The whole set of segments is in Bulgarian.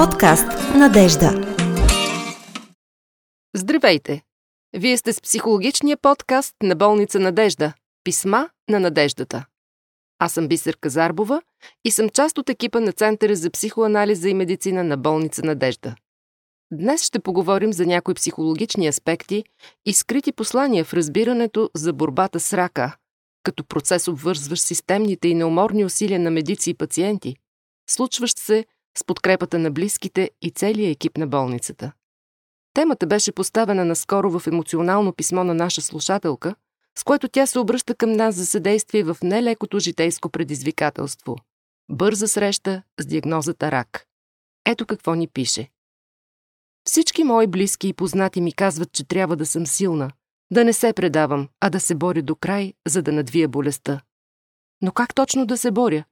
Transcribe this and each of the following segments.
Подкаст Надежда. Здравейте! Вие сте с психологичния подкаст на болница Надежда. Писма на надеждата. Аз съм Бисер Казарбова и съм част от екипа на Центъра за психоанализа и медицина на болница Надежда. Днес ще поговорим за някои психологични аспекти и скрити послания в разбирането за борбата с рака, като процес обвързващ системните и неуморни усилия на медици и пациенти, случващ се с подкрепата на близките и целия екип на болницата. Темата беше поставена наскоро в емоционално писмо на наша слушателка, с което тя се обръща към нас за съдействие в нелекото житейско предизвикателство – бърза среща с диагнозата рак. Ето какво ни пише. Всички мои близки и познати ми казват, че трябва да съм силна, да не се предавам, а да се боря до край, за да надвия болестта. Но как точно да се боря?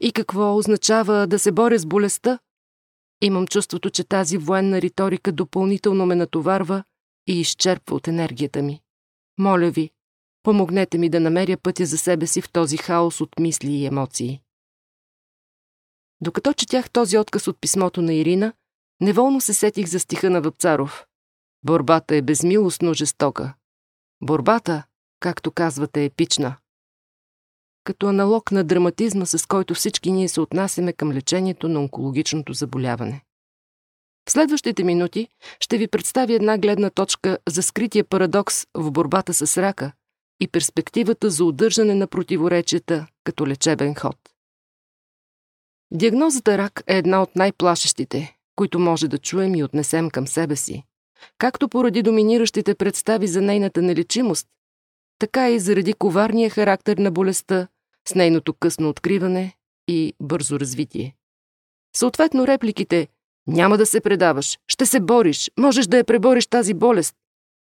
И какво означава да се боря с болестта? Имам чувството, че тази военна риторика допълнително ме натоварва и изчерпва от енергията ми. Моля ви, помогнете ми да намеря пътя за себе си в този хаос от мисли и емоции. Докато четях този отказ от писмото на Ирина, неволно се сетих за стиха на Въпцаров. Борбата е безмилостно жестока. Борбата, както казвате, е епична като аналог на драматизма, с който всички ние се отнасяме към лечението на онкологичното заболяване. В следващите минути ще ви представя една гледна точка за скрития парадокс в борбата с рака и перспективата за удържане на противоречията като лечебен ход. Диагнозата рак е една от най-плашещите, които може да чуем и отнесем към себе си, както поради доминиращите представи за нейната нелечимост, така и заради коварния характер на болестта с нейното късно откриване и бързо развитие. Съответно репликите «Няма да се предаваш, ще се бориш, можеш да я пребориш тази болест»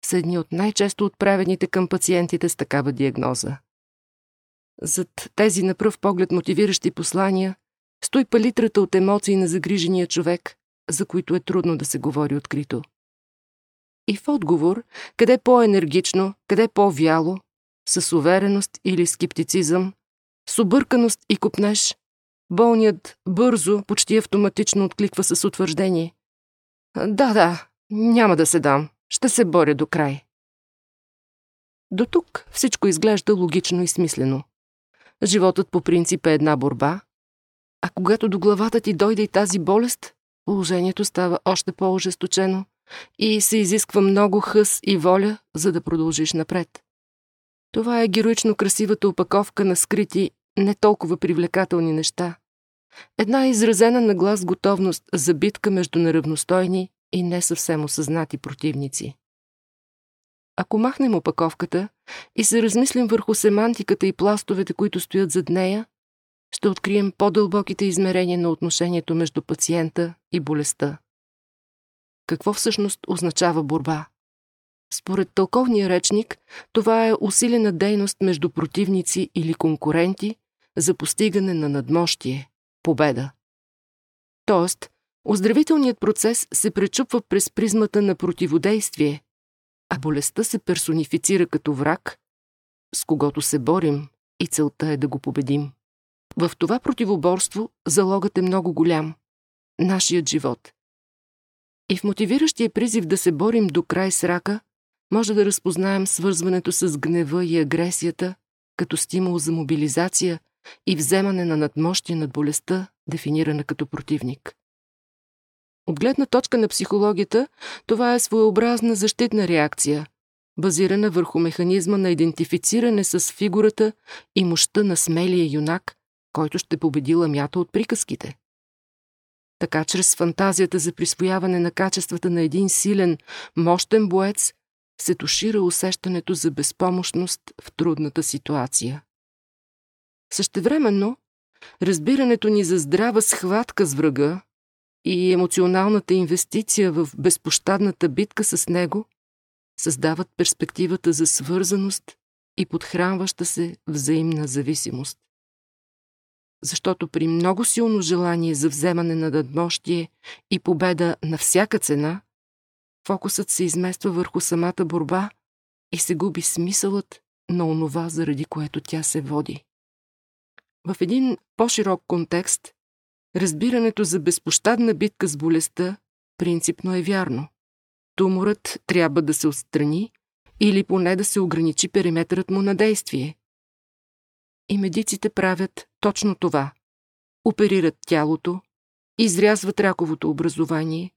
са едни от най-често отправените към пациентите с такава диагноза. Зад тези на пръв поглед мотивиращи послания стои палитрата от емоции на загрижения човек, за които е трудно да се говори открито. И в отговор, къде по-енергично, къде по-вяло, с увереност или скептицизъм, с обърканост и купнеж, болният бързо, почти автоматично откликва с утвърждение. Да, да, няма да се дам. Ще се боря до край. До тук всичко изглежда логично и смислено. Животът по принцип е една борба, а когато до главата ти дойде и тази болест, положението става още по-ожесточено и се изисква много хъс и воля, за да продължиш напред. Това е героично красивата опаковка на скрити, не толкова привлекателни неща. Една изразена на глас готовност за битка между неравностойни и не съвсем осъзнати противници. Ако махнем опаковката и се размислим върху семантиката и пластовете, които стоят зад нея, ще открием по-дълбоките измерения на отношението между пациента и болестта. Какво всъщност означава борба? Според тълковния речник, това е усилена дейност между противници или конкуренти за постигане на надмощие, победа. Тоест, оздравителният процес се пречупва през призмата на противодействие, а болестта се персонифицира като враг, с когото се борим и целта е да го победим. В това противоборство залогът е много голям – нашият живот. И в мотивиращия призив да се борим до край с рака – може да разпознаем свързването с гнева и агресията като стимул за мобилизация и вземане на надмощие над болестта, дефинирана като противник. От гледна точка на психологията, това е своеобразна защитна реакция, базирана върху механизма на идентифициране с фигурата и мощта на смелия юнак, който ще победи ламята от приказките. Така, чрез фантазията за присвояване на качествата на един силен, мощен боец, се тушира усещането за безпомощност в трудната ситуация. Същевременно, разбирането ни за здрава схватка с врага и емоционалната инвестиция в безпощадната битка с него създават перспективата за свързаност и подхранваща се взаимна зависимост. Защото при много силно желание за вземане на надмощие и победа на всяка цена – Фокусът се измества върху самата борба и се губи смисълът на онова, заради което тя се води. В един по-широк контекст, Разбирането за безпощадна битка с болестта принципно е вярно. Туморът трябва да се отстрани или поне да се ограничи периметърът му на действие. И медиците правят точно това. Оперират тялото, изрязват раковото образование,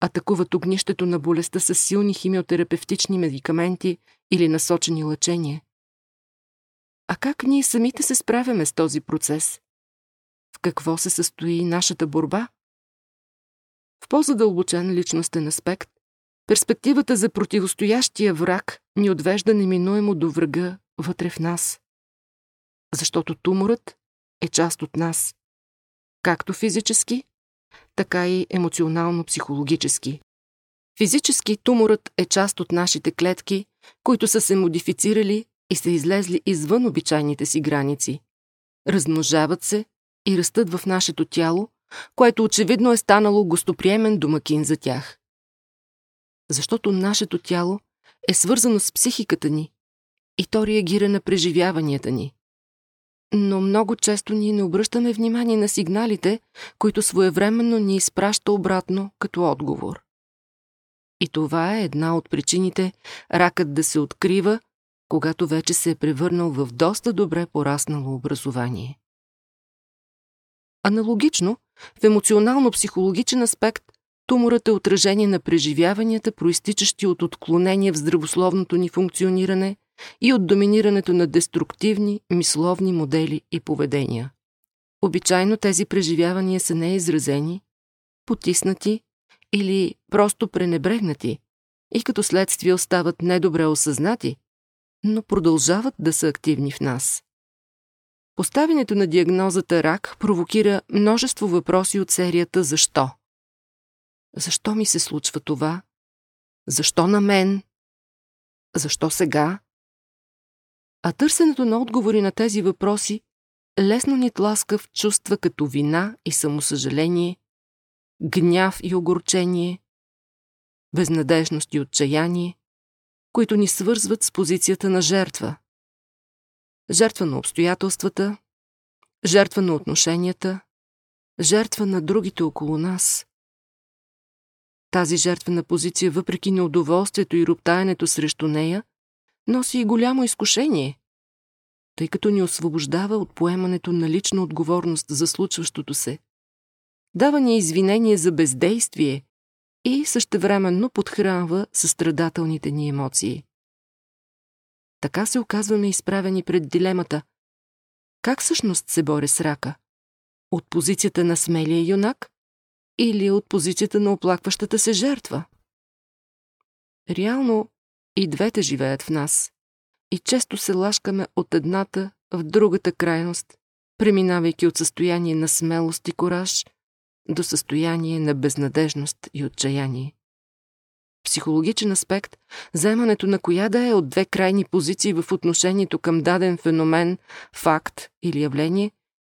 атакуват огнището на болестта с силни химиотерапевтични медикаменти или насочени лъчения. А как ние самите се справяме с този процес? В какво се състои нашата борба? В по-задълбочен личностен аспект, перспективата за противостоящия враг ни отвежда неминуемо до врага вътре в нас. Защото туморът е част от нас. Както физически, така и емоционално-психологически. Физически туморът е част от нашите клетки, които са се модифицирали и са излезли извън обичайните си граници. Размножават се и растат в нашето тяло, което очевидно е станало гостоприемен домакин за тях. Защото нашето тяло е свързано с психиката ни и то реагира на преживяванията ни. Но много често ние не обръщаме внимание на сигналите, които своевременно ни изпраща обратно като отговор. И това е една от причините ракът да се открива, когато вече се е превърнал в доста добре пораснало образование. Аналогично, в емоционално-психологичен аспект, туморът е отражение на преживяванията, проистичащи от отклонения в здравословното ни функциониране и от доминирането на деструктивни, мисловни модели и поведения. Обичайно тези преживявания са неизразени, потиснати или просто пренебрегнати и като следствие остават недобре осъзнати, но продължават да са активни в нас. Поставянето на диагнозата рак провокира множество въпроси от серията «Защо?». Защо ми се случва това? Защо на мен? Защо сега? А търсенето на отговори на тези въпроси лесно ни тласка в чувства като вина и самосъжаление, гняв и огорчение, безнадежност и отчаяние, които ни свързват с позицията на жертва. Жертва на обстоятелствата, жертва на отношенията, жертва на другите около нас. Тази жертвена позиция, въпреки неудоволствието и роптаенето срещу нея, носи и голямо изкушение, тъй като ни освобождава от поемането на лична отговорност за случващото се. Дава ни извинение за бездействие и същевременно подхранва състрадателните ни емоции. Така се оказваме изправени пред дилемата. Как всъщност се боря с рака? От позицията на смелия юнак или от позицията на оплакващата се жертва? Реално и двете живеят в нас. И често се лашкаме от едната в другата крайност, преминавайки от състояние на смелост и кораж до състояние на безнадежност и отчаяние. Психологичен аспект, заемането на коя да е от две крайни позиции в отношението към даден феномен, факт или явление,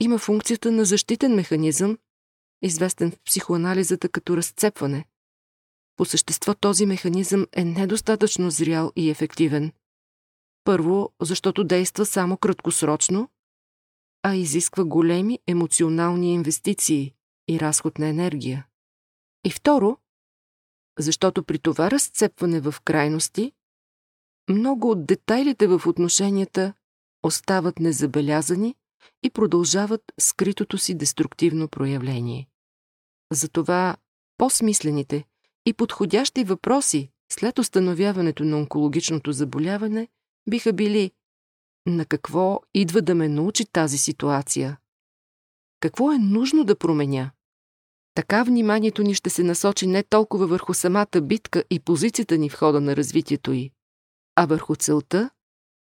има функцията на защитен механизъм, известен в психоанализата като разцепване, по същество този механизъм е недостатъчно зрял и ефективен. Първо, защото действа само краткосрочно, а изисква големи емоционални инвестиции и разход на енергия. И второ, защото при това разцепване в крайности, много от детайлите в отношенията остават незабелязани и продължават скритото си деструктивно проявление. Затова по-смислените, и подходящи въпроси след установяването на онкологичното заболяване биха били на какво идва да ме научи тази ситуация? Какво е нужно да променя? Така вниманието ни ще се насочи не толкова върху самата битка и позицията ни в хода на развитието й, а върху целта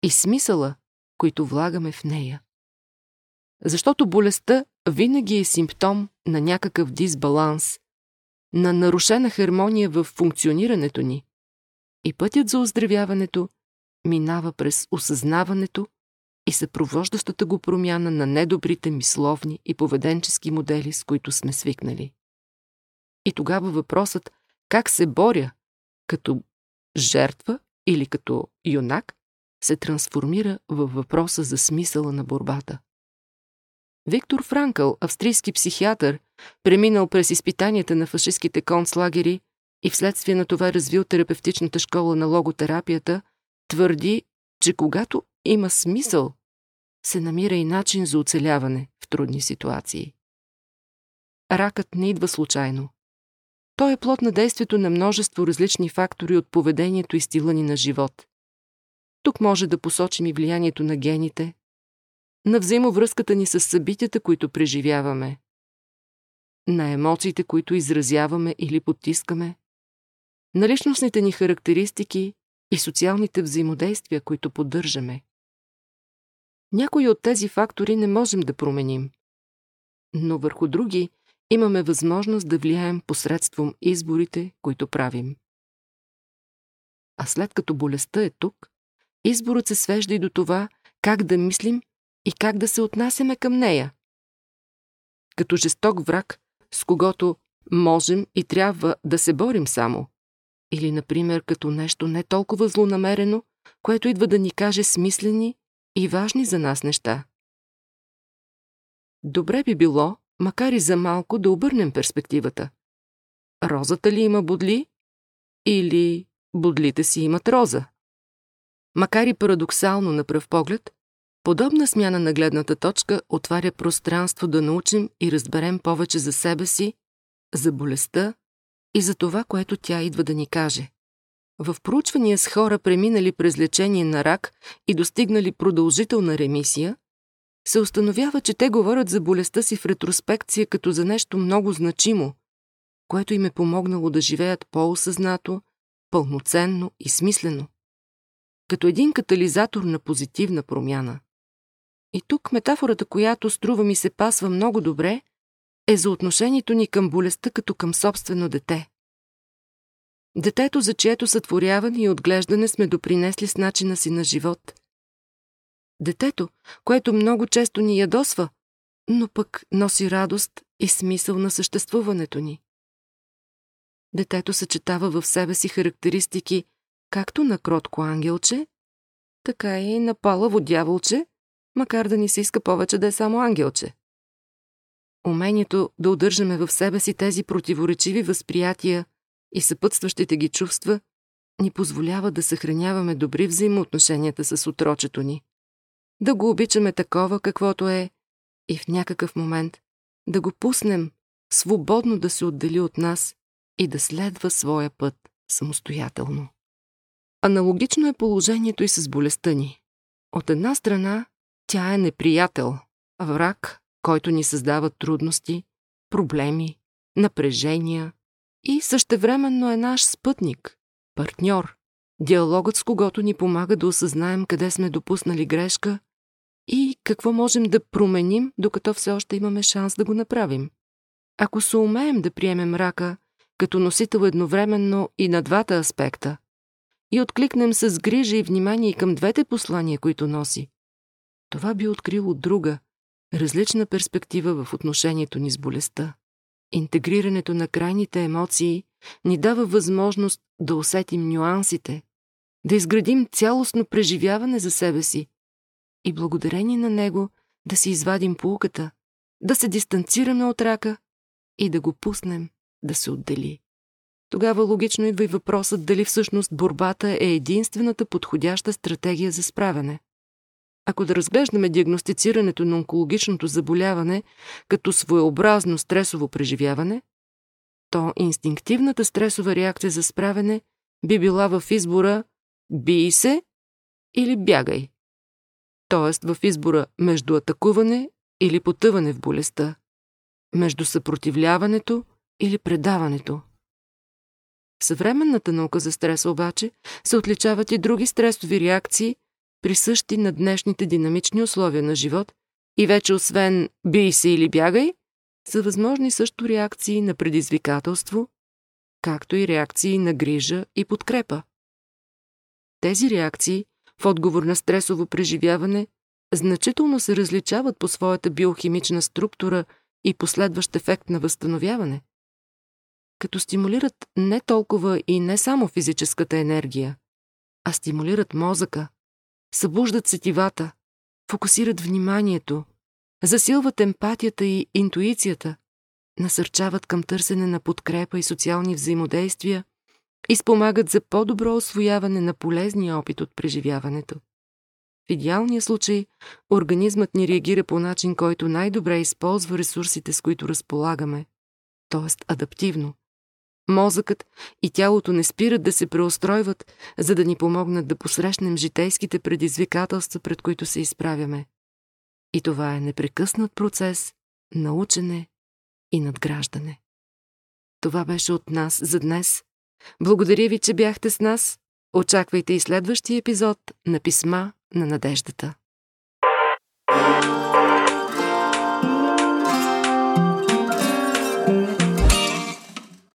и смисъла, които влагаме в нея. Защото болестта винаги е симптом на някакъв дисбаланс, на нарушена хармония в функционирането ни. И пътят за оздравяването минава през осъзнаването и съпровождащата го промяна на недобрите мисловни и поведенчески модели, с които сме свикнали. И тогава въпросът как се боря като жертва или като юнак се трансформира във въпроса за смисъла на борбата. Виктор Франкъл, австрийски психиатър, преминал през изпитанията на фашистските концлагери и вследствие на това развил терапевтичната школа на логотерапията, твърди, че когато има смисъл, се намира и начин за оцеляване в трудни ситуации. Ракът не идва случайно. Той е плод на действието на множество различни фактори от поведението и стила ни на живот. Тук може да посочим и влиянието на гените, на взаимовръзката ни с събитията, които преживяваме, на емоциите, които изразяваме или потискаме, на личностните ни характеристики и социалните взаимодействия, които поддържаме. Някои от тези фактори не можем да променим, но върху други имаме възможност да влияем посредством изборите, които правим. А след като болестта е тук, изборът се свежда и до това как да мислим и как да се отнасяме към нея. Като жесток враг, с когото можем и трябва да се борим само. Или, например, като нещо не толкова злонамерено, което идва да ни каже смислени и важни за нас неща. Добре би било, макар и за малко, да обърнем перспективата. Розата ли има бодли? Или бодлите си имат роза? Макар и парадоксално на пръв поглед, подобна смяна на гледната точка отваря пространство да научим и разберем повече за себе си, за болестта и за това, което тя идва да ни каже. В проучвания с хора, преминали през лечение на рак и достигнали продължителна ремисия, се установява, че те говорят за болестта си в ретроспекция като за нещо много значимо, което им е помогнало да живеят по-осъзнато, пълноценно и смислено. Като един катализатор на позитивна промяна. И тук метафората, която струва ми се пасва много добре, е за отношението ни към болестта като към собствено дете. Детето, за чието сътворяване и отглеждане сме допринесли с начина си на живот. Детето, което много често ни ядосва, но пък носи радост и смисъл на съществуването ни. Детето съчетава в себе си характеристики както на кротко ангелче, така и на палаво дяволче, макар да ни се иска повече да е само ангелче. Умението да удържаме в себе си тези противоречиви възприятия и съпътстващите ги чувства ни позволява да съхраняваме добри взаимоотношенията с отрочето ни, да го обичаме такова каквото е и в някакъв момент да го пуснем свободно да се отдели от нас и да следва своя път самостоятелно. Аналогично е положението и с болестта ни. От една страна, тя е неприятел, враг, който ни създава трудности, проблеми, напрежения и същевременно е наш спътник, партньор, диалогът с когото ни помага да осъзнаем къде сме допуснали грешка и какво можем да променим, докато все още имаме шанс да го направим. Ако се умеем да приемем рака като носител едновременно и на двата аспекта и откликнем с грижа и внимание към двете послания, които носи, това би открило друга, различна перспектива в отношението ни с болестта. Интегрирането на крайните емоции ни дава възможност да усетим нюансите, да изградим цялостно преживяване за себе си и благодарение на него да си извадим полуката, да се дистанцираме от рака и да го пуснем да се отдели. Тогава логично идва и въпросът дали всъщност борбата е единствената подходяща стратегия за справяне. Ако да разглеждаме диагностицирането на онкологичното заболяване като своеобразно стресово преживяване, то инстинктивната стресова реакция за справяне би била в избора «бий се» или «бягай». Тоест в избора между атакуване или потъване в болестта, между съпротивляването или предаването. Съвременната наука за стреса обаче се отличават и други стресови реакции, присъщи на днешните динамични условия на живот и вече освен «бий се» или «бягай», са възможни също реакции на предизвикателство, както и реакции на грижа и подкрепа. Тези реакции в отговор на стресово преживяване значително се различават по своята биохимична структура и последващ ефект на възстановяване, като стимулират не толкова и не само физическата енергия, а стимулират мозъка, събуждат сетивата, фокусират вниманието, засилват емпатията и интуицията, насърчават към търсене на подкрепа и социални взаимодействия и спомагат за по-добро освояване на полезния опит от преживяването. В идеалния случай организмът ни реагира по начин, който най-добре използва ресурсите, с които разполагаме, т.е. адаптивно. Мозъкът и тялото не спират да се преустройват, за да ни помогнат да посрещнем житейските предизвикателства, пред които се изправяме. И това е непрекъснат процес на учене и надграждане. Това беше от нас за днес. Благодаря ви, че бяхте с нас. Очаквайте и следващия епизод на Писма на надеждата.